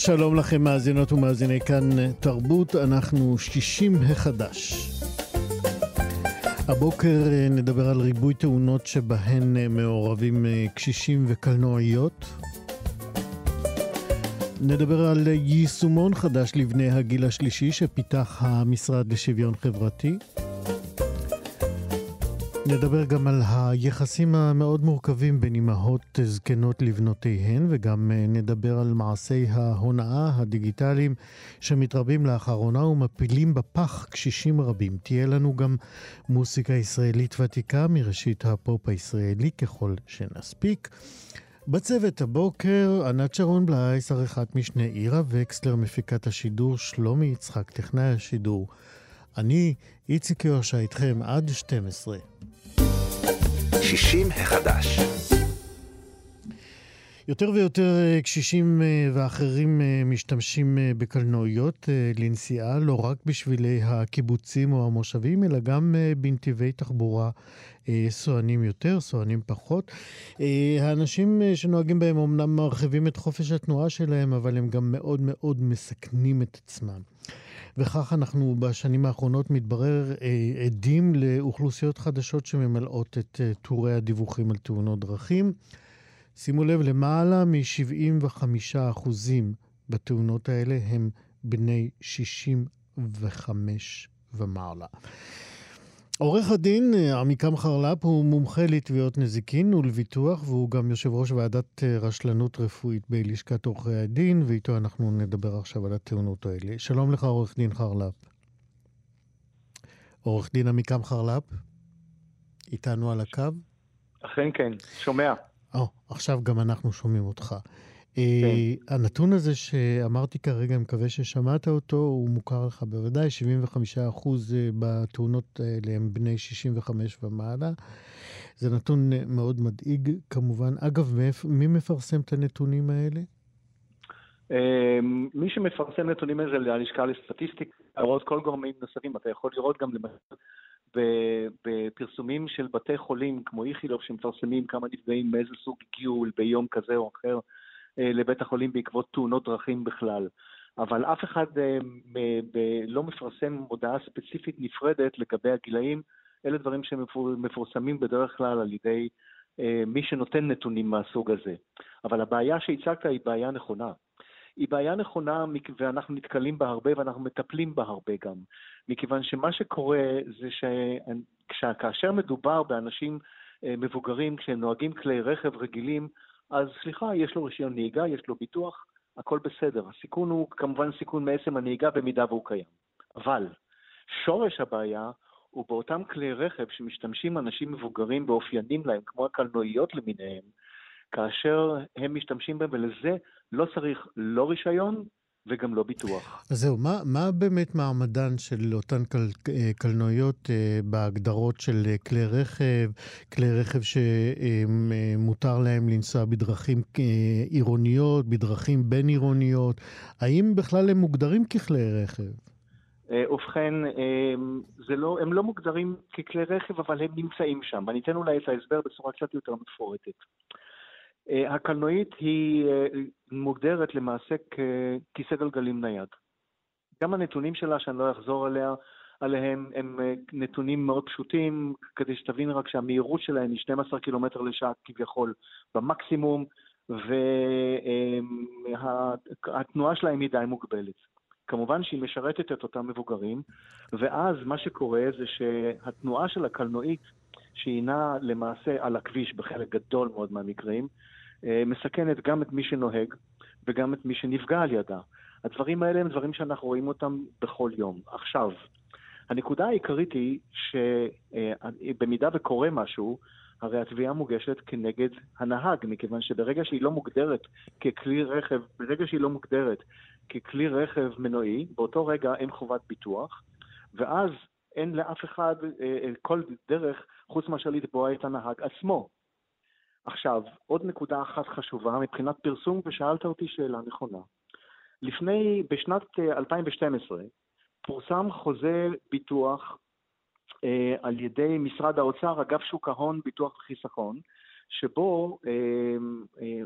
שלום, לכם מאזינות ומאזיני כאן תרבות, אנחנו 60 החדש. הבוקר אה, נדבר על ריבוי תאונות שבהן אה, מעורבים אה, קשישים וקלנועיות. נדבר על יישומון חדש לבני הגיל השלישי שפיתח המשרד לשוויון חברתי. נדבר גם על היחסים המאוד מורכבים בין אמהות זקנות לבנותיהן, וגם אה, נדבר על מעשי ההונאה הדיגיטליים שמתרבים לאחרונה ומפילים בפח קשישים רבים. תהיה לנו גם מוסיקה ישראלית ותיקה מראשית הפופ הישראלי ככל שנספיק. בצוות הבוקר, ענת שרון בלייס, עריכת משנה עירה וקסלר, מפיקת השידור, שלומי יצחק, טכנאי השידור. אני, איציק יושע, איתכם עד 12. 60 החדש. יותר ויותר אה, קשישים אה, ואחרים אה, משתמשים בקלנועיות לנסיעה, לא רק בשבילי הקיבוצים או המושבים, אלא גם בנתיבי תחבורה סוענים יותר, סוענים פחות. האנשים שנוהגים בהם אומנם מרחיבים את חופש התנועה שלהם, אבל הם גם מאוד מאוד מסכנים את עצמם. וכך אנחנו בשנים האחרונות מתברר אה, עדים לאוכלוסיות חדשות שממלאות את אה, טורי הדיווחים על תאונות דרכים. שימו לב, למעלה מ-75% בתאונות האלה הם בני 65 ומעלה. עורך הדין אה, עמיקם חרל"פ הוא מומחה לתביעות נזיקין ולביטוח, והוא גם יושב ראש ועדת אה, רשלנות רפואית בלשכת עורכי הדין, ואיתו אנחנו נדבר עכשיו על התאונות האלה. שלום לך, עורך דין חרל"פ. עורך דין עמיקם חרל"פ, איתנו על הקו? אכן כן, שומע. או, עכשיו גם אנחנו שומעים אותך. כן. הנתון הזה שאמרתי כרגע, אני מקווה ששמעת אותו, הוא מוכר לך בוודאי, 75% אה, בתאונות האלה הם בני 65 ומעלה. זה נתון אה, מאוד מדאיג כמובן. אגב, מי מפרסם את הנתונים האלה? מי שמפרסם נתונים האלה זה הלשכה לסטטיסטיקה, לראות כל גורמים נוספים. אתה יכול לראות גם למשל בפרסומים של בתי חולים כמו איכילוב שמפרסמים כמה נפגעים מאיזה סוג הגיעו ביום כזה או אחר. אה, לבית החולים בעקבות תאונות דרכים בכלל. אבל אף אחד אה, לא מפרסם הודעה ספציפית נפרדת לגבי הגילאים. אלה דברים שמפורסמים בדרך כלל על ידי אה, מי שנותן נתונים מהסוג הזה. אבל הבעיה שהצגת היא בעיה נכונה. היא בעיה נכונה ואנחנו נתקלים בה הרבה ואנחנו מטפלים בה הרבה גם. מכיוון שמה שקורה זה שכאשר מדובר באנשים מבוגרים, כשהם נוהגים כלי רכב רגילים, אז סליחה, יש לו רישיון נהיגה, יש לו ביטוח, הכל בסדר. הסיכון הוא כמובן סיכון מעצם הנהיגה במידה והוא קיים. אבל שורש הבעיה הוא באותם כלי רכב שמשתמשים אנשים מבוגרים ואופיינים להם, כמו הקלנועיות למיניהם, כאשר הם משתמשים בהם, ולזה לא צריך לא רישיון וגם לא ביטוח. אז זהו, מה, מה באמת מעמדן של אותן קל, אה, קלנועיות אה, בהגדרות של אה, כלי רכב, כלי רכב שמותר להם לנסוע בדרכים עירוניות, בדרכים בין-עירוניות? האם בכלל הם מוגדרים ככלי רכב? ובכן, לא, הם לא מוגדרים ככלי רכב, אבל הם נמצאים שם. ואני אתן אולי את ההסבר בצורה קצת יותר מפורטת. אה, הקלנועית היא אה, מוגדרת למעשה ככיסא גלגלים נייד. גם הנתונים שלה, שאני לא אחזור עליה, עליהם, הם אה, נתונים מאוד פשוטים, כדי שתבין רק שהמהירות שלהם היא 12 קילומטר לשעה כביכול במקסימום, והתנועה שלהם היא די מוגבלת. כמובן שהיא משרתת את אותם מבוגרים, ואז מה שקורה זה שהתנועה של הקלנועית שהינה למעשה על הכביש בחלק גדול מאוד מהמקרים, מסכנת גם את מי שנוהג וגם את מי שנפגע על ידה. הדברים האלה הם דברים שאנחנו רואים אותם בכל יום. עכשיו, הנקודה העיקרית היא שבמידה וקורה משהו, הרי התביעה מוגשת כנגד הנהג, מכיוון שברגע שהיא לא מוגדרת ככלי רכב, ברגע שהיא לא מוגדרת ככלי רכב מנועי, באותו רגע אין חובת ביטוח, ואז אין לאף אחד אה, אה, כל דרך חוץ מאשר לתבוע את הנהג עצמו. עכשיו, עוד נקודה אחת חשובה מבחינת פרסום, ושאלת אותי שאלה נכונה. לפני, בשנת 2012, אה, פורסם חוזה ביטוח אה, על ידי משרד האוצר, אגף שוק ההון, ביטוח וחיסכון, שבו אה, אה,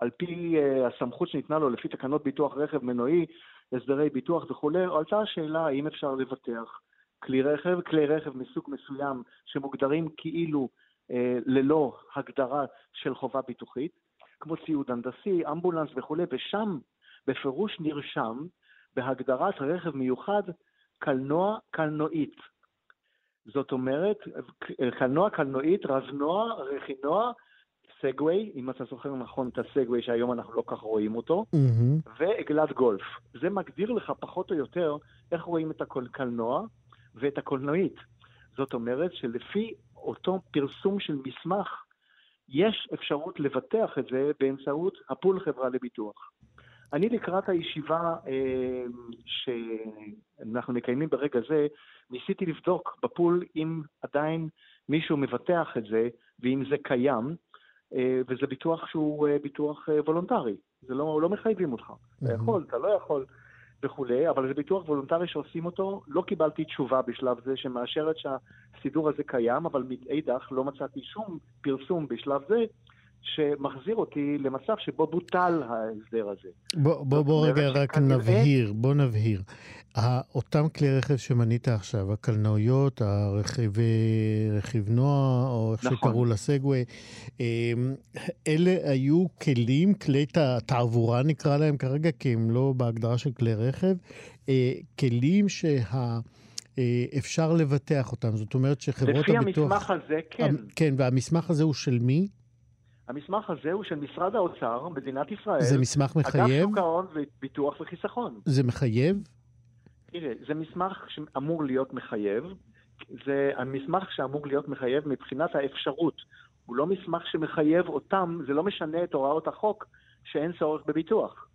על פי אה, הסמכות שניתנה לו לפי תקנות ביטוח רכב מנועי, הסדרי ביטוח וכולי, עלתה השאלה האם אפשר לבטח כלי רכב, כלי רכב מסוג מסוים שמוגדרים כאילו ללא הגדרה של חובה ביטוחית, כמו ציוד הנדסי, אמבולנס וכולי, ושם בפירוש נרשם בהגדרת רכב מיוחד קלנוע קלנועית. זאת אומרת, קלנוע קלנועית, רזנוע, רכינוע, סגווי, אם אתה זוכר נכון את הסגווי שהיום אנחנו לא כך רואים אותו, mm-hmm. ועגלת גולף. זה מגדיר לך פחות או יותר איך רואים את הקלנוע ואת הקלנועית. זאת אומרת שלפי אותו פרסום של מסמך, יש אפשרות לבטח את זה באמצעות הפול חברה לביטוח. אני לקראת הישיבה אה, שאנחנו מקיימים ברגע זה, ניסיתי לבדוק בפול אם עדיין מישהו מבטח את זה, ואם זה קיים, אה, וזה ביטוח שהוא אה, ביטוח אה, וולונטרי. זה לא, לא מחייבים אותך. אתה יכול, אתה לא יכול. וכולי, אבל זה ביטוח וולונטרי שעושים אותו. לא קיבלתי תשובה בשלב זה שמאשרת שהסידור הזה קיים, אבל מאידך לא מצאתי שום פרסום בשלב זה שמחזיר אותי למצב שבו בוטל ההסדר הזה. בוא, בוא, בוא רגע רק. נבהיר, בוא נבהיר. אותם כלי רכב שמנית עכשיו, הקלנועיות, הרכיבי רכינוע, או איך נכון. שקראו ל Segway, אמ, אלה היו כלים, כלי תעבורה נקרא להם כרגע, כי הם לא בהגדרה של כלי רכב, אה, כלים שה... אה, אפשר לבטח אותם. זאת אומרת שחברות לפי הביטוח... לפי המסמך הזה, כן. כן, והמסמך הזה הוא של מי? המסמך הזה הוא של משרד האוצר, מדינת ישראל. זה מסמך מחייב? אגף שוק ההון וביטוח וחיסכון. זה מחייב? תראה, זה מסמך שאמור להיות מחייב. זה המסמך שאמור להיות מחייב מבחינת האפשרות. הוא לא מסמך שמחייב אותם, זה לא משנה את הוראות החוק שאין צורך בביטוח.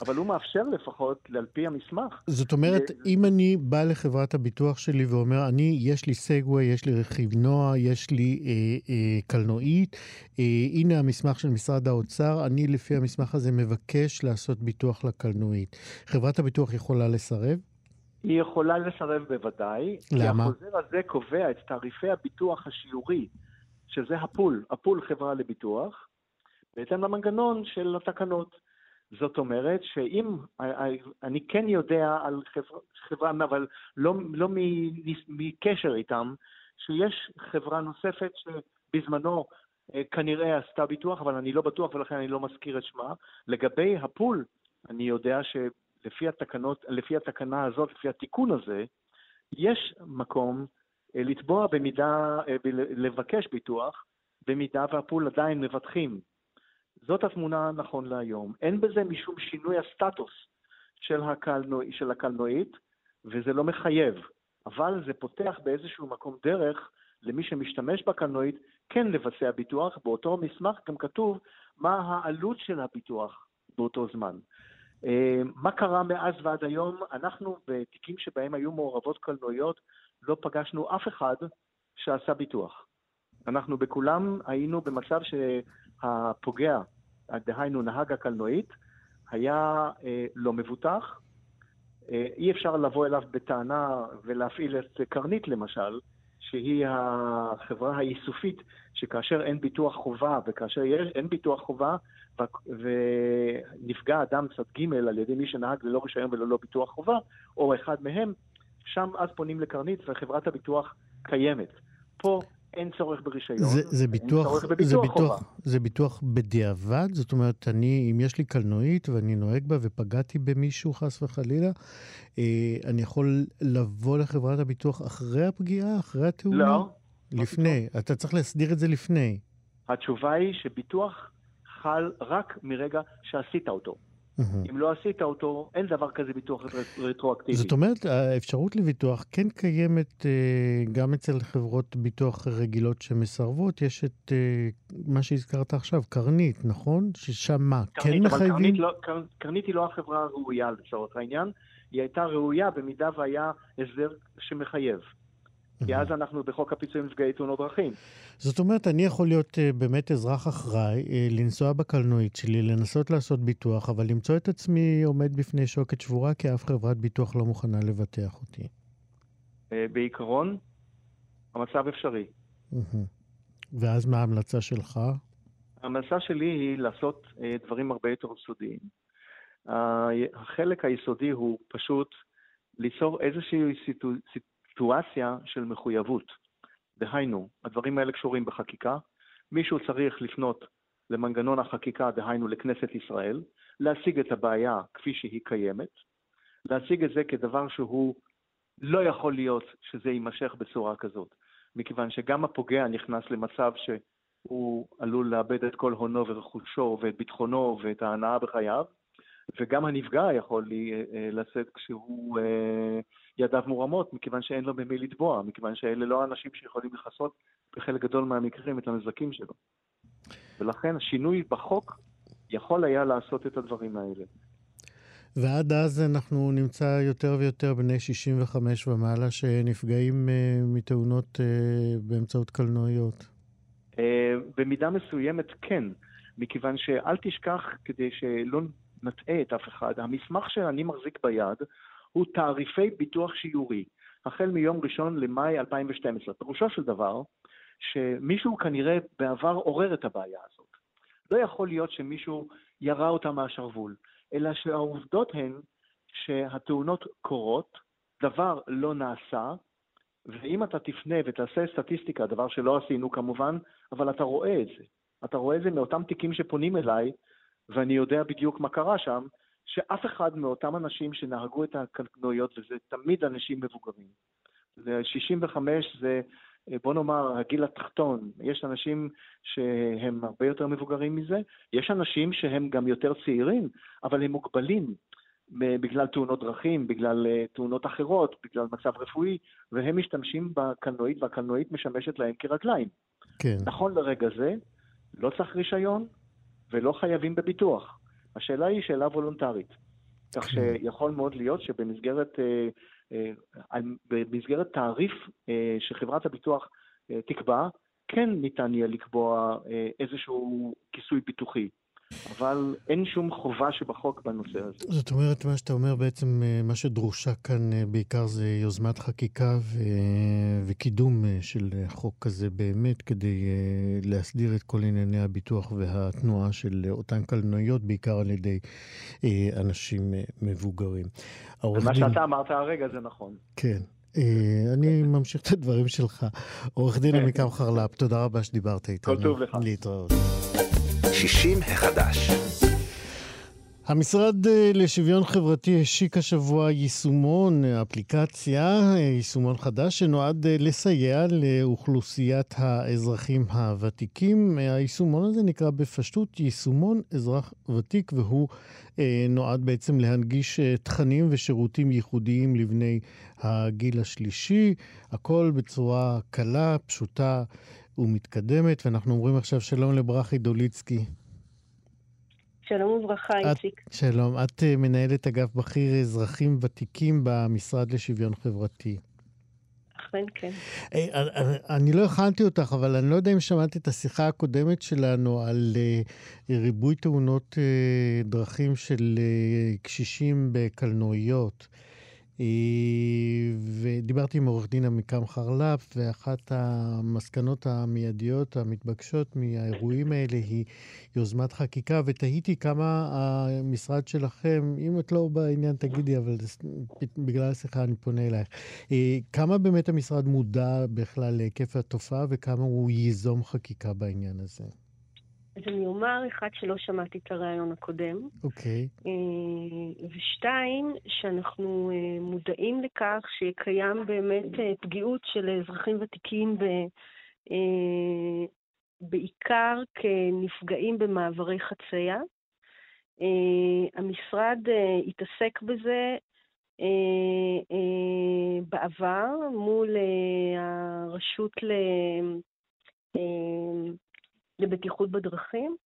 אבל הוא מאפשר לפחות, על פי המסמך. זאת אומרת, ו... אם אני בא לחברת הביטוח שלי ואומר, אני, יש לי סגווי, יש לי רכיב נוע, יש לי אה, אה, קלנועית, אה, הנה המסמך של משרד האוצר, אני לפי המסמך הזה מבקש לעשות ביטוח לקלנועית. חברת הביטוח יכולה לסרב? היא יכולה לסרב בוודאי. למה? כי החוזר הזה קובע את תעריפי הביטוח השיורי, שזה הפול, הפול חברה לביטוח, בהתאם למנגנון של התקנות. זאת אומרת שאם, אני כן יודע על חברה, חברה אבל לא, לא מקשר איתם, שיש חברה נוספת שבזמנו אה, כנראה עשתה ביטוח, אבל אני לא בטוח ולכן אני לא מזכיר את שמה. לגבי הפול, אני יודע שלפי התקנות, לפי התקנה הזאת, לפי התיקון הזה, יש מקום אה, לתבוע במידה, אה, לבקש ביטוח, במידה והפול עדיין מבטחים זאת התמונה נכון להיום. אין בזה משום שינוי הסטטוס של, הקלנוע, של הקלנועית, וזה לא מחייב. אבל זה פותח באיזשהו מקום דרך למי שמשתמש בקלנועית כן לבצע ביטוח. באותו מסמך גם כתוב מה העלות של הביטוח באותו זמן. אה, מה קרה מאז ועד היום? אנחנו בתיקים שבהם היו מעורבות קלנועיות לא פגשנו אף אחד שעשה ביטוח. אנחנו בכולם היינו במצב שהפוגע, דהיינו נהג הקלנועית, היה אה, לא מבוטח. אה, אי אפשר לבוא אליו בטענה ולהפעיל את קרנית למשל, שהיא החברה האיסופית, שכאשר אין ביטוח חובה וכאשר אין ביטוח חובה ונפגע אדם צד ג' על ידי מי שנהג ללא רישיון וללא ביטוח חובה, או אחד מהם, שם אז פונים לקרנית וחברת הביטוח קיימת. פה אין צורך ברישיון, זה, זה ביטוח, אין צורך בביטוח זה ביטוח, חובה. זה ביטוח בדיעבד? זאת אומרת, אני, אם יש לי קלנועית ואני נוהג בה ופגעתי במישהו חס וחלילה, אה, אני יכול לבוא לחברת הביטוח אחרי הפגיעה, אחרי התאונה? לא, לפני. אתה צריך להסדיר את זה לפני. התשובה היא שביטוח חל רק מרגע שעשית אותו. אם לא עשית אותו, אין דבר כזה ביטוח רטרואקטיבי. זאת אומרת, האפשרות לביטוח כן קיימת אה, גם אצל חברות ביטוח רגילות שמסרבות. יש את אה, מה שהזכרת עכשיו, קרנית, נכון? ששם מה? קרנית, כן מחייבים? קרנית, לא, קר, קרנית היא לא החברה הראויה לצורך העניין. היא הייתה ראויה במידה והיה הסדר שמחייב. כי אז אנחנו בחוק הפיצויים לנפגעי תאונות דרכים. זאת אומרת, אני יכול להיות uh, באמת אזרח אחראי, uh, לנסוע בקלנועית שלי, לנסות לעשות ביטוח, אבל למצוא את עצמי עומד בפני שוקת שבורה, כי אף חברת ביטוח לא מוכנה לבטח אותי. Uh, בעיקרון, המצב אפשרי. ואז מה ההמלצה שלך? ההמלצה שלי היא לעשות דברים הרבה יותר סודיים. Uh, החלק היסודי הוא פשוט ליצור איזושהי סיטו... סיטואציה של מחויבות. דהיינו, הדברים האלה קשורים בחקיקה, מישהו צריך לפנות למנגנון החקיקה, דהיינו לכנסת ישראל, להציג את הבעיה כפי שהיא קיימת, להציג את זה כדבר שהוא לא יכול להיות שזה יימשך בצורה כזאת, מכיוון שגם הפוגע נכנס למצב שהוא עלול לאבד את כל הונו ורכושו ואת ביטחונו ואת ההנאה בחייו, וגם הנפגע יכול אה, לשאת כשהוא אה, ידיו מורמות, מכיוון שאין לו במי לתבוע, מכיוון שאלה לא האנשים שיכולים לכסות בחלק גדול מהמקרים את הנזקים שלו. ולכן השינוי בחוק יכול היה לעשות את הדברים האלה. ועד אז אנחנו נמצא יותר ויותר בני 65 ומעלה שנפגעים uh, מתאונות uh, באמצעות קלנועיות. Uh, במידה מסוימת כן, מכיוון שאל תשכח, כדי שלא נטעה את אף אחד, המסמך שאני מחזיק ביד הוא תעריפי ביטוח שיורי, החל מיום ראשון למאי 2012. פירושו של דבר, שמישהו כנראה בעבר עורר את הבעיה הזאת. לא יכול להיות שמישהו ירה אותה מהשרוול, אלא שהעובדות הן שהתאונות קורות, דבר לא נעשה, ואם אתה תפנה ותעשה סטטיסטיקה, דבר שלא עשינו כמובן, אבל אתה רואה את זה. אתה רואה את זה מאותם תיקים שפונים אליי, ואני יודע בדיוק מה קרה שם, שאף אחד מאותם אנשים שנהגו את הקלנועיות, וזה תמיד אנשים מבוגרים. זה 65 זה, בוא נאמר, הגיל התחתון. יש אנשים שהם הרבה יותר מבוגרים מזה, יש אנשים שהם גם יותר צעירים, אבל הם מוגבלים בגלל תאונות דרכים, בגלל אה, תאונות אחרות, בגלל מצב רפואי, והם משתמשים בקלנועית, והקלנועית משמשת להם כרגליים. כן. נכון לרגע זה, לא צריך רישיון ולא חייבים בביטוח. השאלה היא שאלה וולונטרית. כך כן. שיכול מאוד להיות שבמסגרת אה, אה, במסגרת תעריף אה, שחברת הביטוח תקבע, כן ניתן יהיה לקבוע איזשהו כיסוי ביטוחי. אבל אין שום חובה שבחוק בנושא הזה. זאת אומרת, מה שאתה אומר בעצם, אה, מה שדרושה כאן אה, בעיקר זה יוזמת חקיקה ו... וקידום אה, של חוק כזה באמת, כדי להסדיר את כל ענייני הביטוח והתנועה של אותן קלנועיות, בעיקר על ידי אנשים מבוגרים. מה דין... שאתה אמרת הרגע זה נכון. כן. אני ממשיך את הדברים שלך. עורך דין עמיקם חרל"פ, תודה רבה שדיברת איתנו. כל טוב לך. להתראות. 60 החדש. המשרד אה, לשוויון חברתי השיק השבוע יישומון, אפליקציה, אה, יישומון חדש שנועד אה, לסייע לאוכלוסיית האזרחים הוותיקים. היישומון הזה נקרא בפשטות יישומון אזרח ותיק והוא נועד בעצם להנגיש תכנים ושירותים ייחודיים לבני הגיל השלישי, הכל בצורה קלה, פשוטה. ומתקדמת, ואנחנו אומרים עכשיו שלום לברכי דוליצקי. שלום וברכה, איציק. שלום. את uh, מנהלת אגף בכיר אזרחים ותיקים במשרד לשוויון חברתי. אכן כן. Hey, אני, אני לא הכנתי אותך, אבל אני לא יודע אם שמעת את השיחה הקודמת שלנו על uh, ריבוי תאונות uh, דרכים של uh, קשישים בקלנועיות. אה, ודיברתי עם עורך דין עמיקם חרל"פ, ואחת המסקנות המיידיות המתבקשות מהאירועים האלה היא יוזמת חקיקה, ותהיתי כמה המשרד שלכם, אם את לא בעניין תגידי, אבל בגלל השיחה אני פונה אלייך, אה, כמה באמת המשרד מודע בכלל להיקף התופעה וכמה הוא ייזום חקיקה בעניין הזה? אז אני אומר, אחד, שלא שמעתי את הרעיון הקודם. אוקיי. Okay. אה, ושתיים, שאנחנו אה, מודעים לכך שקיים באמת אה, פגיעות של אזרחים ותיקים בעיקר כנפגעים במעברי חצייה. המשרד התעסק בזה בעבר מול הרשות לבטיחות בדרכים.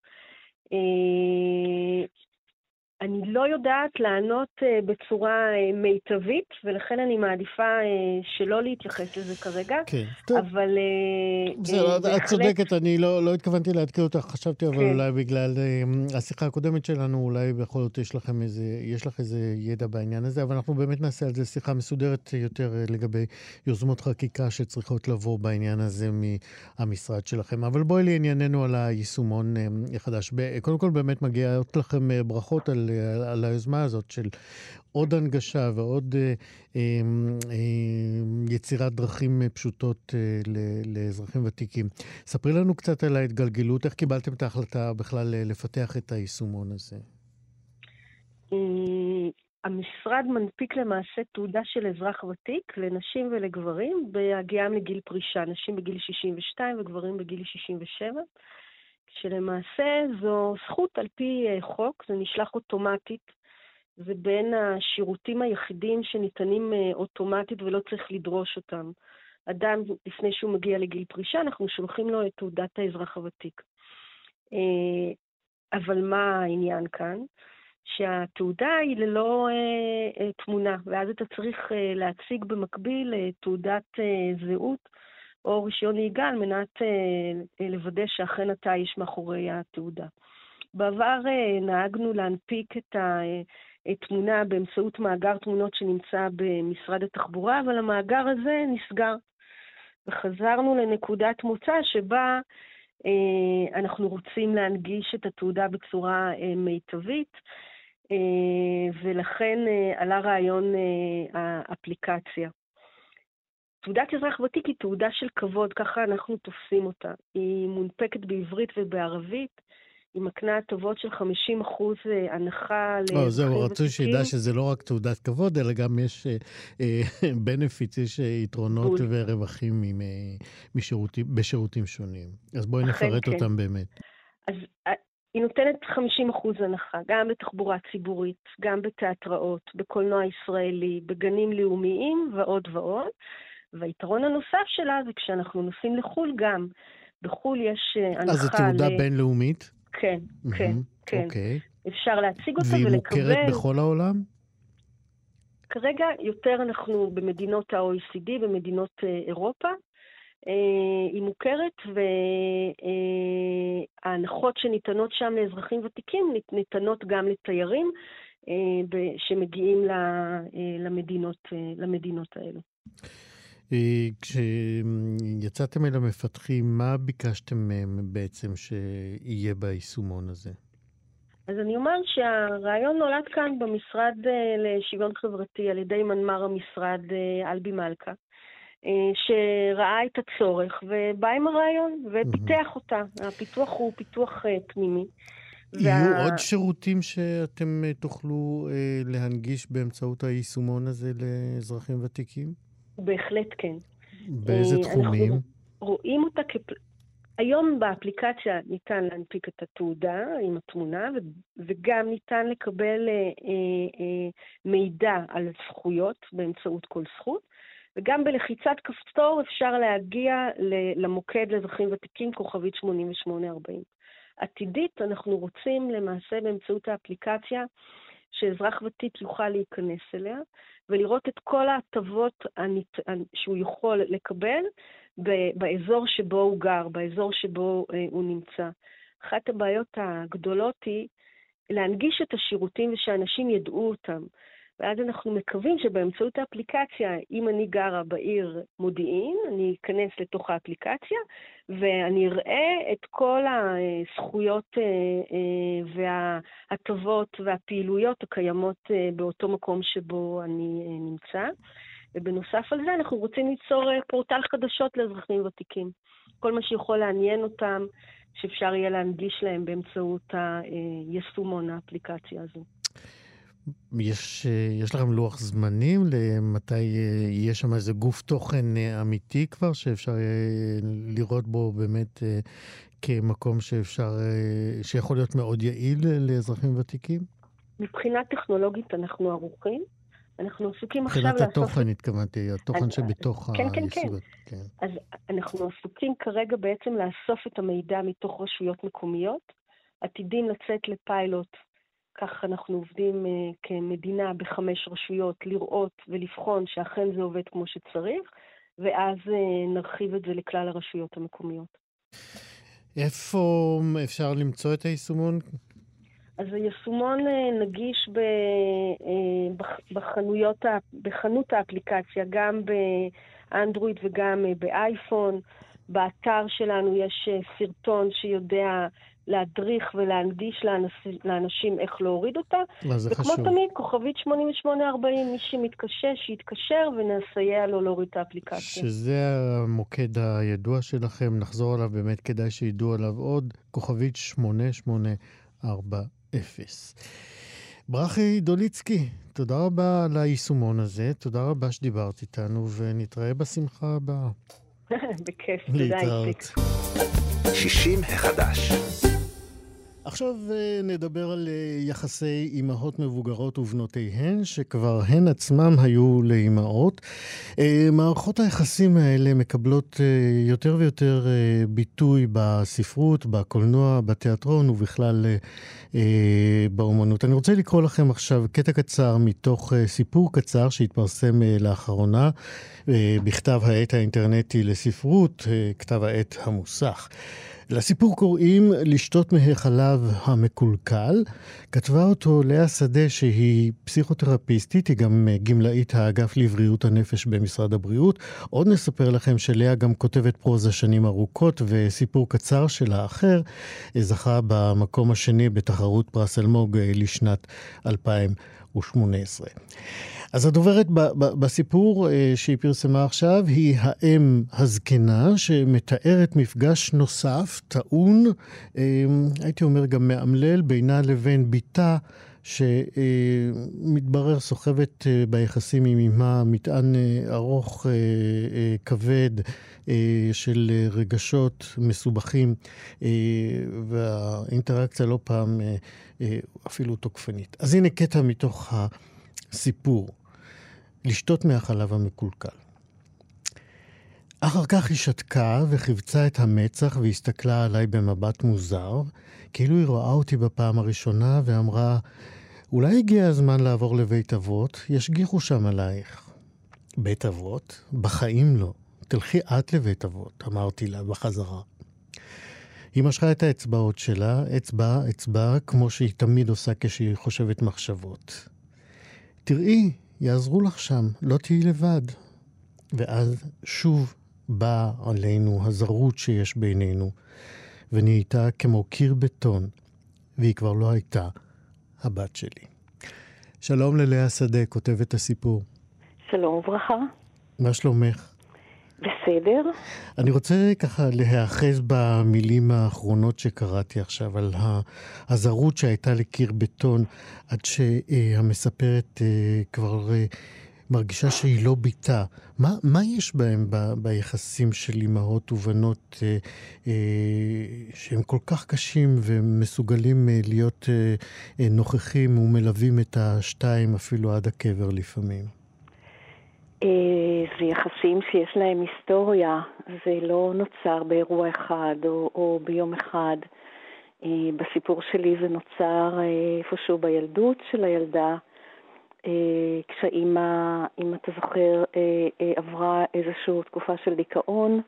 אני לא יודעת לענות אה, בצורה אה, מיטבית, ולכן אני מעדיפה אה, שלא להתייחס לזה כרגע. כן, טוב. אבל בסדר, בהחלט... את צודקת, אני לא, לא התכוונתי לעדכן אותך, חשבתי אבל כן. אולי בגלל השיחה הקודמת שלנו, אולי בכל זאת יש לכם איזה, יש לך איזה ידע בעניין הזה, אבל אנחנו באמת נעשה על זה שיחה מסודרת יותר לגבי יוזמות חקיקה שצריכות לבוא בעניין הזה מהמשרד שלכם. אבל בואי לענייננו על היישומון החדש. קודם כל באמת מגיעות לכם ברכות על על, על היוזמה הזאת של עוד הנגשה ועוד אה, אה, אה, יצירת דרכים פשוטות אה, לאזרחים ותיקים. ספרי לנו קצת על ההתגלגלות, איך קיבלתם את ההחלטה בכלל אה, לפתח את היישומון הזה? אה, המשרד מנפיק למעשה תעודה של אזרח ותיק לנשים ולגברים בהגיעם לגיל פרישה, נשים בגיל 62 וגברים בגיל 67. שלמעשה זו זכות על פי אה, חוק, זה נשלח אוטומטית, זה בין השירותים היחידים שניתנים אה, אוטומטית ולא צריך לדרוש אותם. אדם, לפני שהוא מגיע לגיל פרישה, אנחנו שולחים לו את תעודת האזרח הוותיק. אה, אבל מה העניין כאן? שהתעודה היא ללא תמונה, ואז אתה צריך להציג במקביל תעודת זהות או רישיון נהיגה על מנת אה, אה, לוודא שאכן אתה איש מאחורי התעודה. בעבר אה, נהגנו להנפיק את התמונה באמצעות מאגר תמונות שנמצא במשרד התחבורה, אבל המאגר הזה נסגר. וחזרנו לנקודת מוצא שבה אנחנו רוצים להנגיש את התעודה בצורה מיטבית, ולכן עלה רעיון האפליקציה. תעודת אזרח ותיק היא תעודה של כבוד, ככה אנחנו תופסים אותה. היא מונפקת בעברית ובערבית, היא מקנה הטבות של 50 אחוז אה, הנחה לאזרחים ותיקים. זהו, רצו שידע שזה לא רק תעודת כבוד, אלא גם יש בנפיץ, אה, אה, יש יתרונות בול. ורווחים עם, משירותים, בשירותים שונים. אז בואי נפרט כן. אותם באמת. אז היא נותנת 50 אחוז הנחה, גם בתחבורה ציבורית, גם בתיאטראות, בקולנוע ישראלי, בגנים לאומיים ועוד ועוד. והיתרון הנוסף שלה זה כשאנחנו נוסעים לחו"ל גם. בחו"ל יש הנחה... אה, אז זו תעודה ל... בינלאומית? כן, כן, mm-hmm, כן. אוקיי. אפשר להציג אותה ולקבל... והיא מוכרת בכל העולם? כרגע יותר אנחנו במדינות ה-OECD, במדינות אה, אירופה. אה, היא מוכרת, וההנחות שניתנות שם לאזרחים ותיקים ניתנות גם לתיירים שמגיעים למדינות, למדינות האלו. אה, כשיצאתם אל המפתחים, מה ביקשתם מהם בעצם שיהיה ביישומון הזה? אז אני אומר שהרעיון נולד כאן במשרד אה, לשוויון חברתי על ידי מנמ"ר המשרד אה, אלבי מלכה, שראה את הצורך ובא עם הרעיון ופיתח אותה. הפיתוח הוא פיתוח פנימי. יהיו וה... עוד שירותים שאתם תוכלו להנגיש באמצעות היישומון הזה לאזרחים ותיקים? בהחלט כן. באיזה אה, תחומים? אנחנו רואים אותה כ... היום באפליקציה ניתן להנפיק את התעודה עם התמונה, וגם ניתן לקבל אה, אה, מידע על זכויות באמצעות כל זכות, וגם בלחיצת כפתור אפשר להגיע למוקד לאזרחים ותיקים, כוכבית 8840. עתידית, אנחנו רוצים למעשה באמצעות האפליקציה שאזרח ותיק יוכל להיכנס אליה, ולראות את כל ההטבות הנת... שהוא יכול לקבל באזור שבו הוא גר, באזור שבו אה, הוא נמצא. אחת הבעיות הגדולות היא להנגיש את השירותים ושאנשים ידעו אותם. ואז אנחנו מקווים שבאמצעות האפליקציה, אם אני גרה בעיר מודיעין, אני אכנס לתוך האפליקציה ואני אראה את כל הזכויות אה, אה, וההטבות והפעילויות הקיימות אה, באותו מקום שבו אני נמצא. ובנוסף על זה, אנחנו רוצים ליצור פורטל חדשות לאזרחים ותיקים. כל מה שיכול לעניין אותם, שאפשר יהיה להנגיש להם באמצעות היישומון, האפליקציה הזו. יש, יש לכם לוח זמנים למתי יהיה שם איזה גוף תוכן אמיתי כבר, שאפשר לראות בו באמת כמקום שאפשר, שיכול להיות מאוד יעיל לאזרחים ותיקים? מבחינה טכנולוגית אנחנו ערוכים. אנחנו עסוקים עכשיו לעשות... מבחינת התוכן התכוונתי, התוכן שבתוך כן, כן, כן. כן. אז אנחנו עסוקים כרגע בעצם לאסוף את המידע מתוך רשויות מקומיות, עתידים לצאת לפיילוט, כך אנחנו עובדים uh, כמדינה בחמש רשויות, לראות ולבחון שאכן זה עובד כמו שצריך, ואז uh, נרחיב את זה לכלל הרשויות המקומיות. איפה אפשר למצוא את היישומון? אז היישומון אה, נגיש ב, אה, בחנויות, בחנות האפליקציה, גם באנדרואיד וגם אה, באייפון. באתר שלנו יש סרטון שיודע להדריך ולהנגיש לאנש, לאנשים איך להוריד אותה. מה זה וכמו חשוב. וכמו תמיד, כוכבית 8840, מי שמתקשה, שיתקשר ונסייע לו להוריד את האפליקציה. שזה המוקד הידוע שלכם, נחזור עליו, באמת כדאי שידעו עליו עוד, כוכבית 8840. אפס. ברכי דוליצקי, תודה רבה על היישומון הזה, תודה רבה שדיברת איתנו, ונתראה בשמחה הבאה. בכיף, תודה איציק. 60 החדש. עכשיו אה, נדבר על אה, יחסי אימהות מבוגרות ובנותיהן, שכבר הן עצמם היו לאימהות. אה, מערכות היחסים האלה מקבלות יותר ויותר ביטוי בספרות, בקולנוע, בתיאטרון ובכלל באומנות. אני רוצה לקרוא לכם עכשיו קטע קצר מתוך סיפור קצר שהתפרסם לאחרונה בכתב העת האינטרנטי לספרות, כתב העת המוסך. לסיפור קוראים לשתות מהחלב המקולקל. כתבה אותו לאה שדה שהיא פסיכותרפיסטית, היא גם גמלאית האגף לבריאות הנפש במשרד הבריאות. עוד נספר לכם שלאה גם כותבת פרוזה שנים ארוכות, וסיפור קצר שלה אחר זכה במקום השני בתחרות פרס אלמוג לשנת 2018. אז הדוברת בסיפור אה, שהיא פרסמה עכשיו היא האם הזקנה שמתארת מפגש נוסף, טעון, אה, הייתי אומר גם מאמלל, בינה לבין בתה. שמתברר סוחבת אה, ביחסים עם אמה מטען ארוך, כבד, של רגשות מסובכים, והאינטראקציה לא פעם אפילו תוקפנית. אז הנה קטע מתוך הסיפור. לשתות מהחלב המקולקל. אחר כך היא שתקה וחיבצה את המצח והסתכלה עליי במבט מוזר, כאילו היא רואה אותי בפעם הראשונה ואמרה, אולי הגיע הזמן לעבור לבית אבות, ישגיחו שם עלייך. בית אבות? בחיים לא. תלכי את לבית אבות, אמרתי לה בחזרה. היא משכה את האצבעות שלה, אצבע, אצבע, כמו שהיא תמיד עושה כשהיא חושבת מחשבות. תראי, יעזרו לך שם, לא תהיי לבד. ואז שוב באה עלינו הזרות שיש בינינו, ונהייתה כמו קיר בטון, והיא כבר לא הייתה הבת שלי. שלום ללאה שדה, כותבת הסיפור. שלום וברכה. מה שלומך? בסדר. אני רוצה ככה להיאחז במילים האחרונות שקראתי עכשיו, על הזרות שהייתה לקיר בטון, עד שהמספרת אה, כבר אה, מרגישה שהיא לא ביתה. מה, מה יש בהם ב, ביחסים של אימהות ובנות אה, אה, שהם כל כך קשים ומסוגלים אה, להיות אה, אה, נוכחים ומלווים את השתיים אפילו עד הקבר לפעמים? אה, זה יחסים שיש להם היסטוריה, זה לא נוצר באירוע אחד או, או ביום אחד. אה, בסיפור שלי זה נוצר אה, איפשהו בילדות של הילדה, כשאימא, אם אתה זוכר, עברה איזושהי תקופה של דיכאון,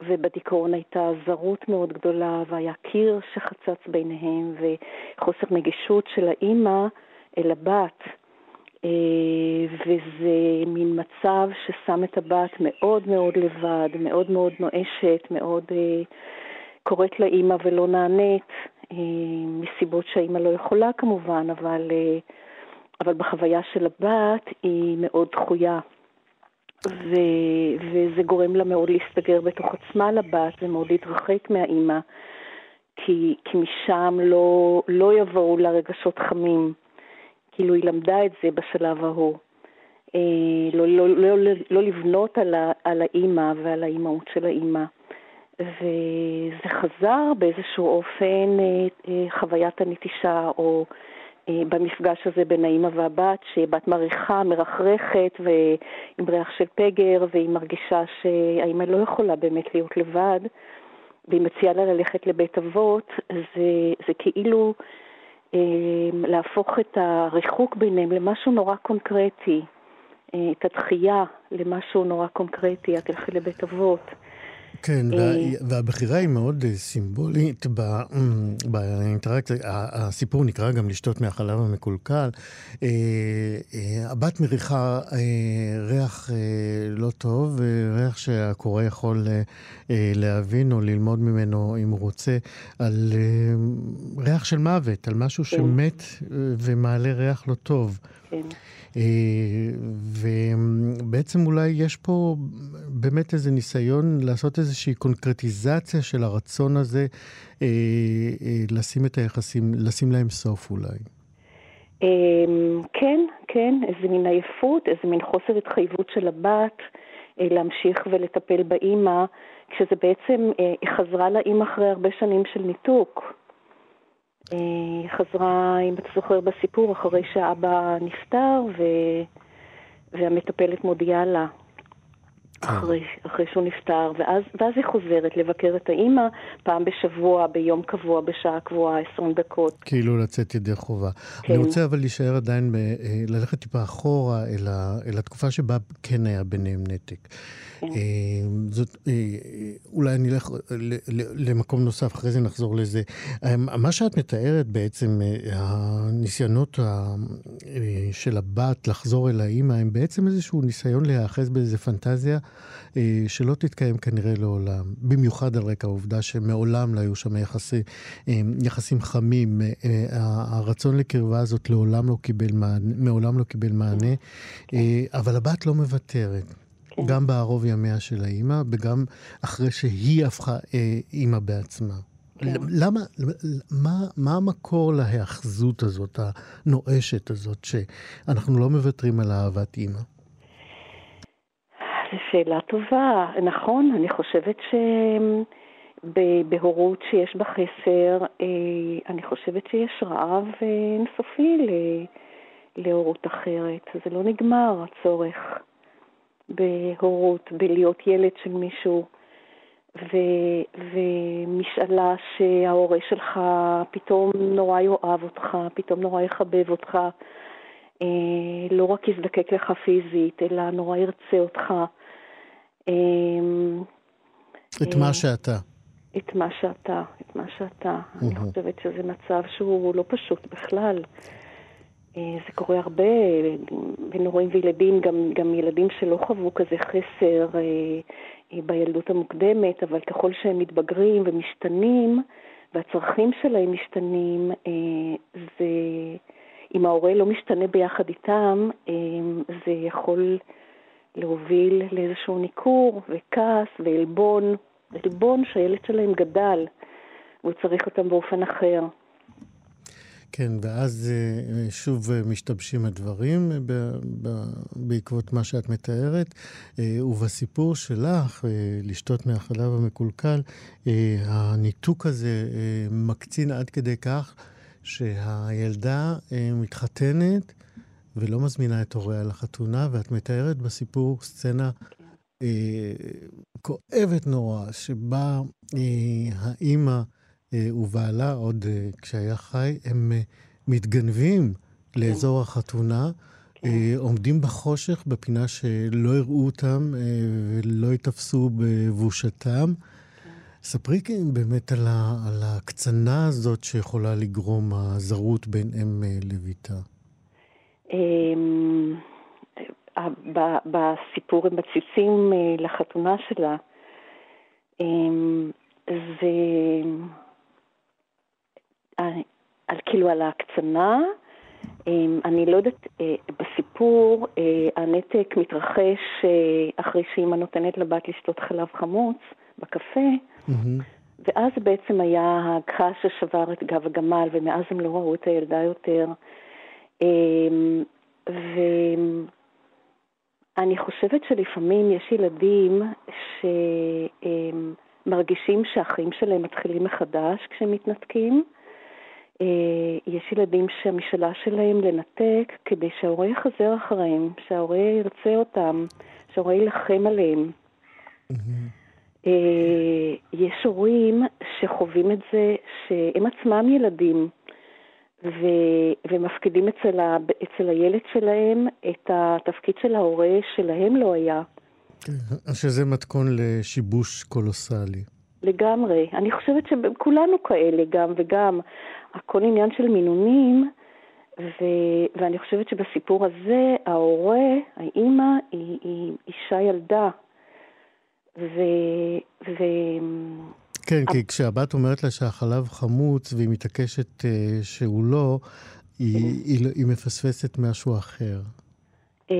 ובדיכאון הייתה זרות מאוד גדולה, והיה קיר שחצץ ביניהם, וחוסר נגישות של האימא אל הבת. אה, וזה מין מצב ששם את הבת מאוד מאוד לבד, מאוד מאוד נואשת, מאוד אה, קוראת לאימא ולא נענית, אה, מסיבות שהאימא לא יכולה כמובן, אבל, אבל בחוויה של הבת היא מאוד דחויה. ו, וזה גורם לה מאוד להסתגר בתוך עצמה לבת ומאוד להתרחק מהאימא, כי, כי משם לא, לא יבואו לה רגשות חמים. כאילו היא למדה את זה בשלב ההוא. לא, לא, לא, לא, לא לבנות על, ה, על האימא ועל האימהות של האימא. וזה חזר באיזשהו אופן חוויית הנטישה, או במפגש הזה בין האימא והבת, שבת מריחה, מרחרחת, ועם ריח של פגר, והיא מרגישה שהאימא לא יכולה באמת להיות לבד, והיא מציעה לה ללכת לבית אבות, זה, זה כאילו אה, להפוך את הריחוק ביניהם למשהו נורא קונקרטי, אה, את התחייה למשהו נורא קונקרטי, את תלכי לבית אבות. כן, וה, והבחירה היא מאוד אה, סימבולית באינטראקציה. הסיפור נקרא גם לשתות מהחלב המקולקל. אה, אה, הבת מריחה ריח לא טוב, ריח שהקורא יכול להבין או ללמוד ממנו, אם הוא רוצה, על ריח של מוות, על משהו כן. שמת ומעלה ריח לא טוב. כן. ובעצם אולי יש פה באמת איזה ניסיון לעשות איזושהי קונקרטיזציה של הרצון הזה אה, אה, לשים את היחסים, לשים להם סוף אולי. אמ, כן, כן, איזה מין עייפות, איזה מין חוסר התחייבות של הבת אה, להמשיך ולטפל באימא, כשזה בעצם, היא חזרה לאימא אחרי הרבה שנים של ניתוק. היא חזרה, אם אתה זוכר בסיפור, אחרי שהאבא נפטר, ו... והמטפלת מודיעה לה. אחרי, אחרי שהוא נפטר, ואז, ואז היא חוזרת לבקר את האימא פעם בשבוע, ביום קבוע, בשעה קבועה, 20 דקות. כאילו לצאת ידי חובה. כן. אני רוצה אבל להישאר עדיין, ב, אה, ללכת טיפה אחורה אל, ה, אל התקופה שבה כן היה ביניהם נתק. כן. אה, זאת, אה, אולי אני אלך למקום נוסף, אחרי זה נחזור לזה. מה שאת מתארת בעצם, הניסיונות של הבת לחזור אל האימא, הם בעצם איזשהו ניסיון להיאחז באיזה פנטזיה. אה, שלא תתקיים כנראה לעולם, במיוחד על רקע העובדה שמעולם לא היו שם יחסי, אה, יחסים חמים. אה, הרצון לקרבה הזאת לעולם לא קיבל מענה, מעולם לא קיבל מענה, אבל הבת לא מוותרת. כן. גם בערוב ימיה של האימא, וגם אחרי שהיא הפכה אימא בעצמה. כן. למה, מה, מה המקור להיאחזות הזאת, הנואשת הזאת, שאנחנו לא מוותרים על אהבת אימא? שאלה טובה. נכון, אני חושבת שבהורות שיש בה חסר, אה, אני חושבת שיש רעב אה, אינסופי להורות אחרת. זה לא נגמר, הצורך בהורות, בלהיות ילד של מישהו. ו, ומשאלה שההורה שלך פתאום נורא יאהב אותך, פתאום נורא יחבב אותך, אה, לא רק יזדקק לך פיזית, אלא נורא ירצה אותך. אמ, את מה שאתה. את מה שאתה, את מה שאתה. אני חושבת שזה מצב שהוא לא פשוט בכלל. אה, זה קורה הרבה בין הורים וילדים, גם, גם ילדים שלא חוו כזה חסר אה, אה, בילדות המוקדמת, אבל ככל שהם מתבגרים ומשתנים, והצרכים שלהם משתנים, זה, אם ההורה לא משתנה ביחד איתם, זה יכול להוביל לאיזשהו ניכור וכעס ועלבון, עלבון שהילד שלהם גדל והוא צריך אותם באופן אחר. כן, ואז אה, שוב אה, משתבשים הדברים אה, בעקבות מה שאת מתארת. ובסיפור שלך, לשתות מהחלב המקולקל, הניתוק הזה מקצין עד כדי כך שהילדה מתחתנת ולא מזמינה את הוריה לחתונה, ואת מתארת בסיפור סצנה אה, כואבת נורא, שבה אה, האימא אה, ובעלה, עוד אה, כשהיה חי, הם אה, מתגנבים לאזור החתונה. אה, עומדים בחושך, בפינה שלא הראו אותם אה, ולא ייתפסו בבושתם. ספרי באמת על, ה, על ההקצנה הזאת שיכולה לגרום הזרות בין אם אה, לביתה. בסיפור הם מציצים אה, לחתונה שלה, אמ, זה אה, על כאילו על ההקצנה, אמ, אני לא יודעת, אה, בסיפור הנתק מתרחש אחרי שאימא נותנת לבת לשתות חלב חמוץ בקפה, mm-hmm. ואז בעצם היה הגחה ששבר את גב הגמל, ומאז הם לא ראו את הילדה יותר. ואני חושבת שלפעמים יש ילדים שמרגישים שהחיים שלהם מתחילים מחדש כשהם מתנתקים. אה, יש ילדים שהמשאלה שלהם לנתק כדי שההורה יחזר אחריהם, שההורה ירצה אותם, שההורה יילחם עליהם. אה, יש הורים שחווים את זה שהם עצמם ילדים ו... ומפקידים אצל, ה... אצל הילד שלהם את התפקיד של ההורה שלהם לא היה. כן, שזה מתכון לשיבוש קולוסלי. לגמרי. אני חושבת שכולנו כאלה, גם וגם. הכל עניין של מינונים, ו, ואני חושבת שבסיפור הזה ההורה, האימא, היא, היא אישה ילדה. ו... ו... כן, כי כשהבת אומרת לה שהחלב חמוץ והיא מתעקשת uh, שהוא לא, היא, היא, היא מפספסת משהו אחר. Uh,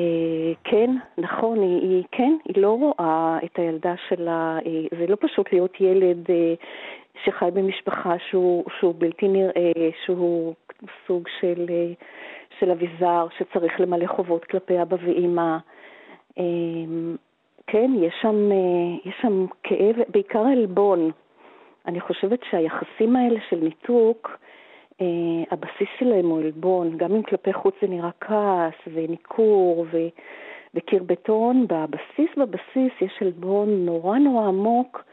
כן, נכון, היא, היא, כן, היא לא רואה את הילדה שלה, uh, זה לא פשוט להיות ילד שחי במשפחה שהוא, שהוא בלתי נראה, שהוא סוג של, של אביזר שצריך למלא חובות כלפי אבא ואימא. כן, יש שם, יש שם כאב, בעיקר עלבון. אני חושבת שהיחסים האלה של ניתוק, הבסיס שלהם הוא עלבון, גם אם כלפי חוץ זה נראה כעס וניכור ו... וקיר בטון, בבסיס בבסיס יש עלבון נורא נורא עמוק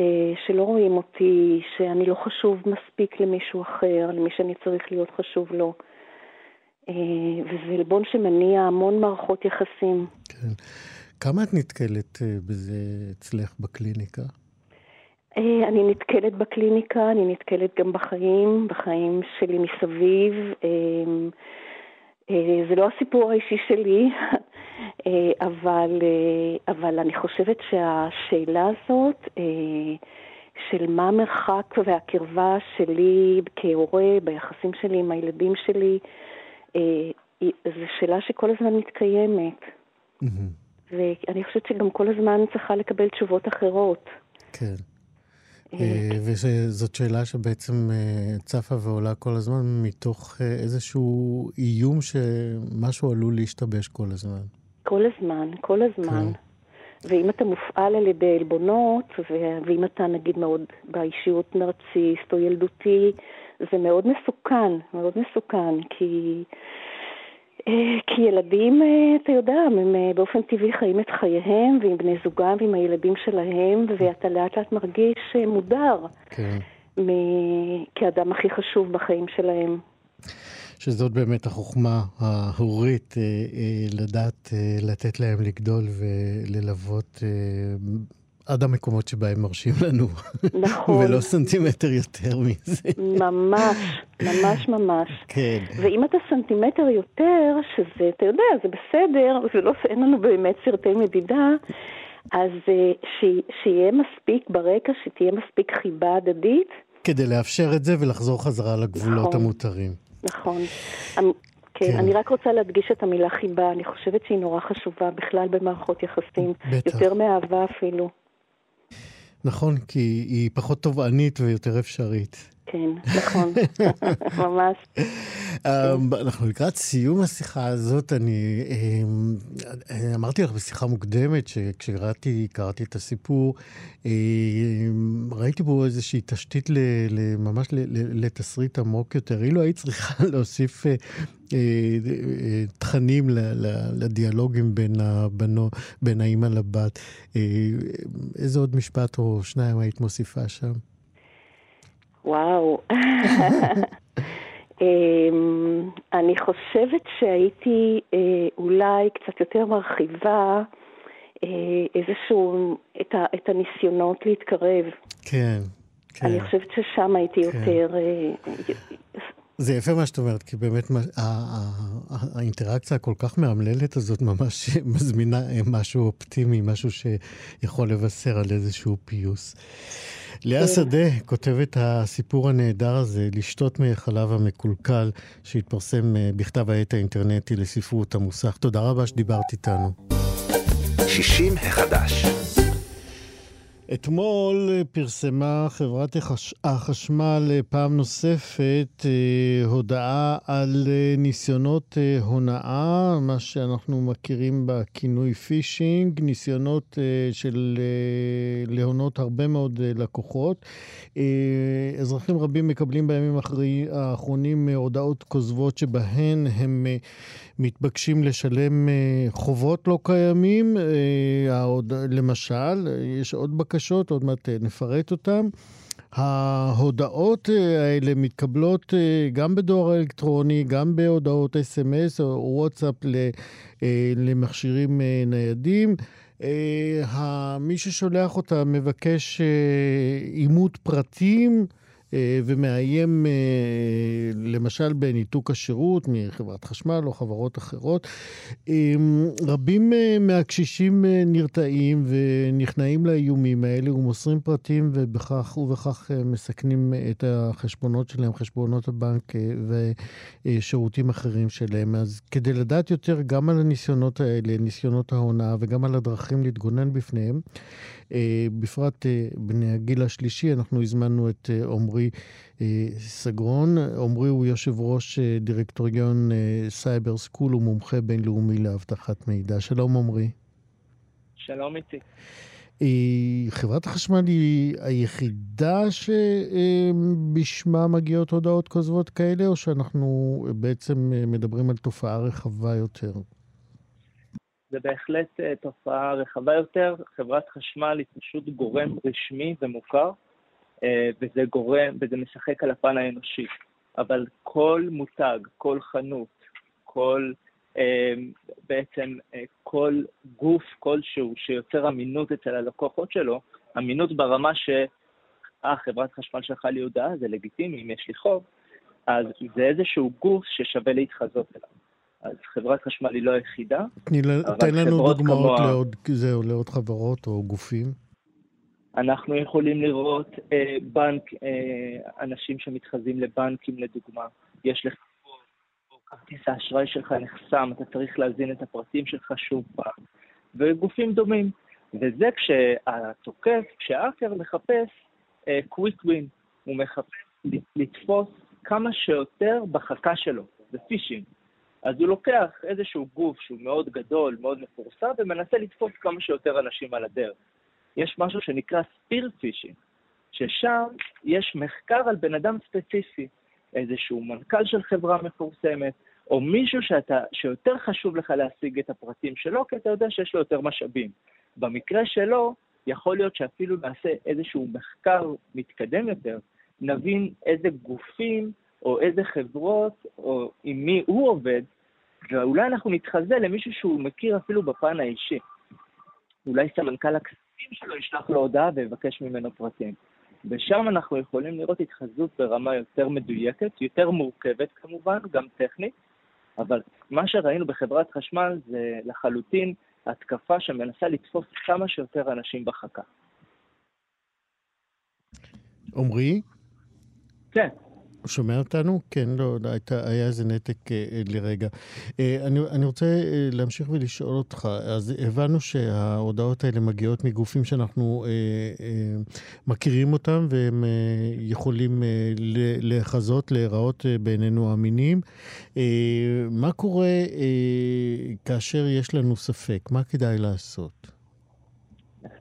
אה, שלא רואים אותי, שאני לא חשוב מספיק למישהו אחר, למי שאני צריך להיות חשוב לו. אה, וזה עלבון שמניע המון מערכות יחסים. כן. כמה את נתקלת אה, בזה אצלך בקליניקה? אני נתקלת בקליניקה, אני נתקלת גם בחיים, בחיים שלי מסביב. זה לא הסיפור האישי שלי, אה, אבל, אה, אבל אני חושבת שהשאלה הזאת אה, של מה המרחק והקרבה שלי כהורה ביחסים שלי עם הילדים שלי, זו שאלה שכל הזמן מתקיימת. Mm-hmm. ואני חושבת שגם כל הזמן צריכה לקבל תשובות אחרות. כן. וזאת שאלה שבעצם צפה ועולה כל הזמן מתוך איזשהו איום שמשהו עלול להשתבש כל הזמן. כל הזמן, כל הזמן. כן. ואם אתה מופעל על ידי עלבונות, ואם אתה נגיד מאוד באישיות נרציסט או ילדותי, זה מאוד מסוכן, מאוד מסוכן, כי... אה, כי ילדים, אה, אתה יודע, הם אה, באופן טבעי חיים את חייהם ועם בני זוגם ועם הילדים שלהם, ואתה לאט לאט מרגיש מודר. כן. כאדם הכי חשוב בחיים שלהם. שזאת באמת החוכמה ההורית, לדעת לתת להם לגדול וללוות עד המקומות שבהם מרשים לנו. נכון. ולא סנטימטר יותר מזה. ממש, ממש ממש. כן. ואם אתה סנטימטר יותר, שזה, אתה יודע, זה בסדר, זה לא, אין לנו באמת סרטי מדידה, אז ש, שיהיה מספיק ברקע, שתהיה מספיק חיבה הדדית. כדי לאפשר את זה ולחזור חזרה לגבולות נכון. המותרים. נכון. אמ, כן, כן, אני רק רוצה להדגיש את המילה חיבה, אני חושבת שהיא נורא חשובה בכלל במערכות יחסים. בטח. יותר מאהבה אפילו. נכון, כי היא פחות תובענית ויותר אפשרית. כן, נכון, ממש. אמ, אנחנו לקראת סיום השיחה הזאת, אני אמ, אמרתי לך בשיחה מוקדמת, שכשקראתי קראתי את הסיפור, אמ, ראיתי בו איזושהי תשתית ממש לתסריט עמוק יותר. אילו היית צריכה להוסיף אה, תכנים לדיאלוגים בין, הבנו, בין האימא לבת, אה, איזה עוד משפט או שניים היית מוסיפה שם? וואו. אמ, אני חושבת שהייתי אה, אולי קצת יותר מרחיבה אה, איזשהו, את, ה, את הניסיונות להתקרב. כן, כן. אני חושבת ששם הייתי כן. יותר... אה, זה יפה מה שאת אומרת, כי באמת האינטראקציה הכל כך מאמללת הזאת ממש מזמינה משהו אופטימי, משהו שיכול לבשר על איזשהו פיוס. לאה כן. שדה כותבת הסיפור הנהדר הזה, לשתות מהחלב המקולקל, שהתפרסם אה, בכתב העת האינטרנטי לספרות המוסך. תודה רבה שדיברת איתנו. 60 החדש. אתמול פרסמה חברת החשמל פעם נוספת אה, הודעה על אה, ניסיונות אה, הונאה, מה שאנחנו מכירים בכינוי פישינג, ניסיונות של להונות הרבה מאוד לקוחות. אזרחים רבים מקבלים בימים האחרונים הודעות כוזבות שבהן הם מתבקשים לשלם חובות לא קיימים. למשל, יש עוד בקשה. בקשות, עוד מעט אה, נפרט אותן. ההודעות אה, האלה מתקבלות אה, גם בדואר אלקטרוני, גם בהודעות אס.אם.אס או וואטסאפ למכשירים ניידים. מי ששולח אותה מבקש אימות פרטים. אה, ומאיים אה, למשל בניתוק השירות מחברת חשמל או חברות אחרות. אה, רבים מהקשישים נרתעים ונכנעים לאיומים האלה ומוסרים פרטים ובכך, ובכך מסכנים את החשבונות שלהם, חשבונות הבנק ושירותים אחרים שלהם. אז כדי לדעת יותר גם על הניסיונות האלה, ניסיונות ההונאה וגם על הדרכים להתגונן בפניהם, בפרט בני הגיל השלישי, אנחנו הזמנו את עמרי עמרי אה, סגרון. עמרי הוא יושב ראש אה, דירקטוריון אה, Cyber School ומומחה בינלאומי לאבטחת מידע. שלום עמרי. שלום איציק. חברת החשמל היא היחידה שבשמה מגיעות הודעות כוזבות כאלה, או שאנחנו בעצם מדברים על תופעה רחבה יותר? זה בהחלט תופעה רחבה יותר. חברת חשמל היא פשוט גורם רשמי ומוכר וזה גורם, וזה משחק על הפן האנושי. אבל כל מותג, כל חנות, כל, אה, בעצם אה, כל גוף כלשהו שיוצר אמינות אצל הלקוחות שלו, אמינות ברמה ש... אה, חברת חשמל שלחה לי הודעה, זה לגיטימי, אם יש לי חוב, אז זה איזשהו גוף ששווה להתחזות אליו. אז חברת חשמל היא לא היחידה, תן לנו דוגמאות כמו... לעוד, זהו, לעוד חברות או גופים. אנחנו יכולים לראות אה, בנק, אה, אנשים שמתחזים לבנקים לדוגמה. יש לך או כרטיס האשראי שלך נחסם, אתה צריך להזין את הפרטים שלך שוב פעם, וגופים דומים. וזה כשהתוקף, כשהאקר מחפש אה, קוויק ווין, הוא מחפש לתפוס כמה שיותר בחכה שלו, זה פישינג. אז הוא לוקח איזשהו גוף שהוא מאוד גדול, מאוד מפורסם, ומנסה לתפוס כמה שיותר אנשים על הדרך. יש משהו שנקרא ספיר פישינג, ששם יש מחקר על בן אדם ספציפי, איזשהו מנכ"ל של חברה מפורסמת, או מישהו שאתה, שיותר חשוב לך להשיג את הפרטים שלו, כי אתה יודע שיש לו יותר משאבים. במקרה שלו, יכול להיות שאפילו נעשה איזשהו מחקר מתקדם יותר, נבין איזה גופים או איזה חברות או עם מי הוא עובד, ואולי אנחנו נתחזה למישהו שהוא מכיר אפילו בפן האישי. אולי סמנכ"ל הכספים שלו ישלח לו הודעה ויבקש ממנו פרטים. ושם אנחנו יכולים לראות התחזות ברמה יותר מדויקת, יותר מורכבת כמובן, גם טכנית, אבל מה שראינו בחברת חשמל זה לחלוטין התקפה שמנסה לתפוס כמה שיותר אנשים בחכה. עמרי? כן. שומע אותנו? כן, לא, לא הייתה, היה איזה נתק אה, אה, לרגע. אה, אני, אני רוצה אה, להמשיך ולשאול אותך, אז הבנו שההודעות האלה מגיעות מגופים שאנחנו אה, אה, מכירים אותם והם אה, יכולים אה, לחזות, להיראות אה, בעינינו אמינים. אה, מה קורה אה, כאשר יש לנו ספק? מה כדאי לעשות?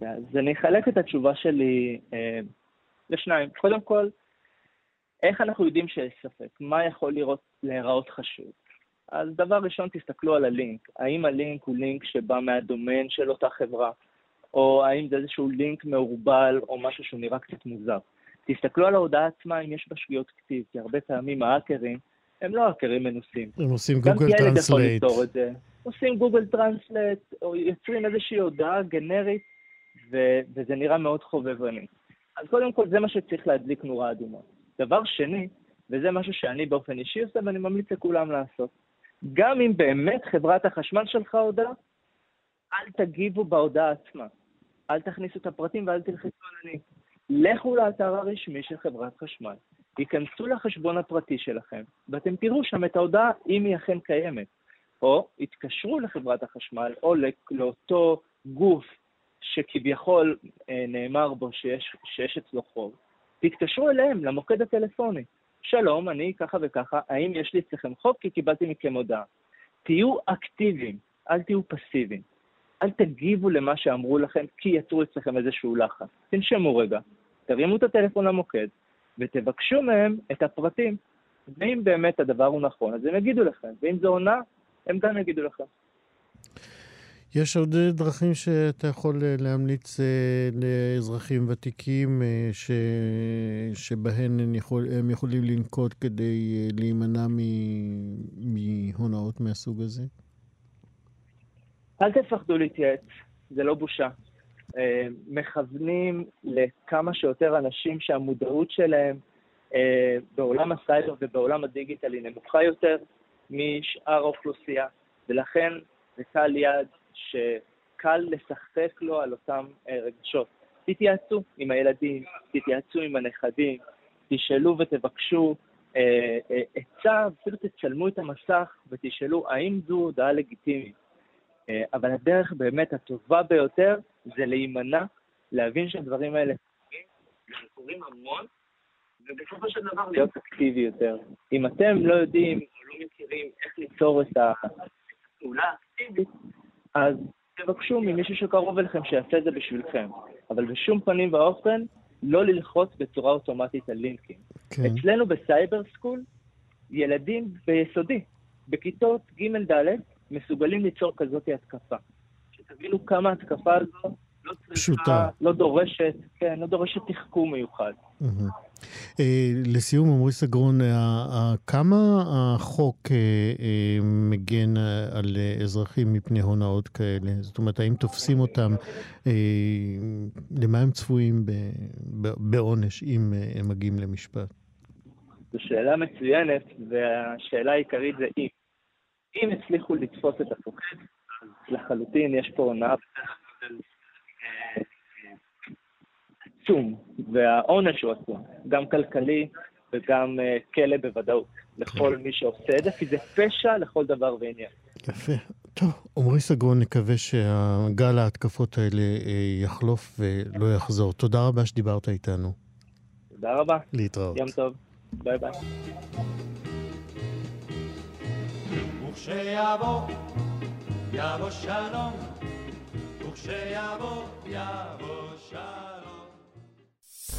אז אני אחלק את התשובה שלי אה, לשניים. קודם כל, איך אנחנו יודעים שיש ספק? מה יכול לראות, להיראות חשוב? אז דבר ראשון, תסתכלו על הלינק. האם הלינק הוא לינק שבא מהדומיין של אותה חברה, או האם זה איזשהו לינק מעורבל, או משהו שהוא נראה קצת מוזר. תסתכלו על ההודעה עצמה אם יש בה שגיאות כתיב, כי הרבה פעמים האקרים הם לא האקרים מנוסים. הם עושים Google Translate. עושים Google Translate, או יוצרים איזושהי הודעה גנרית, ו- וזה נראה מאוד חובבני. אז קודם כל, זה מה שצריך להדליק נורה אדומה. דבר שני, וזה משהו שאני באופן אישי עושה ואני ממליץ לכולם לעשות, גם אם באמת חברת החשמל שלחה הודעה, אל תגיבו בהודעה עצמה. אל תכניסו את הפרטים ואל תלחצו על אני. לכו לאתר הרשמי של חברת חשמל, היכנסו לחשבון הפרטי שלכם, ואתם תראו שם את ההודעה, אם היא אכן קיימת. או התקשרו לחברת החשמל, או לאותו גוף שכביכול אה, נאמר בו שיש, שיש אצלו חוב, תתקשרו אליהם, למוקד הטלפוני. שלום, אני ככה וככה, האם יש לי אצלכם חוב? כי קיבלתי מכם הודעה. תהיו אקטיביים, אל תהיו פסיביים. אל תגיבו למה שאמרו לכם, כי יצרו אצלכם איזשהו לחץ. תנשמו רגע, תרימו את הטלפון למוקד, ותבקשו מהם את הפרטים. ואם באמת הדבר הוא נכון, אז הם יגידו לכם, ואם זו עונה, הם גם יגידו לכם. יש עוד אה, דרכים שאתה יכול אה, להמליץ אה, לאזרחים ותיקים ש... שבהן הם, יכול... הם יכולים לנקוט כדי להימנע מ... מהונאות מהסוג הזה? אל תפחדו להתייעץ, זה לא בושה. מכוונים לכמה שיותר אנשים שהמודעות שלהם בעולם הסייבר ובעולם הדיגיטל היא נמוכה יותר משאר האוכלוסייה, ולכן זה קל יד שקל לשחק לו על אותם אה, רגשות. תתייעצו עם הילדים, תתייעצו עם הנכדים, תשאלו ותבקשו אה, אה, עצה, אפילו תצלמו את המסך ותשאלו האם זו הודעה לגיטימית. אבל הדרך באמת הטובה ביותר זה להימנע, להבין שהדברים האלה קורים המון, ובסופו של דבר להיות אקטיבי יותר. אם אתם לא יודעים או לא מכירים איך ליצור את הפעולה האקטיבית, אז תבקשו ממישהו שקרוב אליכם שיעשה את זה בשבילכם. אבל בשום פנים ואופן לא ללחוץ בצורה אוטומטית על לינקים. כן. אצלנו ב Cyber School, ילדים ביסודי, בכיתות ג'-ד', מסוגלים ליצור כזאת התקפה. שתבינו כמה התקפה הזו לא צריכה, פשוטה. לא דורשת, כן, לא דורשת תחכום מיוחד. אה, לסיום, עמרי סגרון, כמה החוק אה, אה, מגן על אזרחים מפני הונאות כאלה? זאת אומרת, האם תופסים אותם, למה הם צפויים בעונש אם הם מגיעים למשפט? זו שאלה מצוינת, והשאלה העיקרית זה אם. אם הצליחו לתפוס את הפוקד, אז לחלוטין יש פה הונאה עצום, והעונש הוא עצום, גם כלכלי וגם uh, כלא בוודאות, לכל מי שעושה את זה, כי זה פשע לכל דבר ועניין. יפה. טוב, עמרי סגרון, נקווה שהגל ההתקפות האלה אה, יחלוף ולא יחזור. תודה רבה שדיברת איתנו. תודה רבה. להתראות. יום טוב. ביי ביי. וכשיבוא, יבוא שלום, וכשיבוא, יבוא שלום.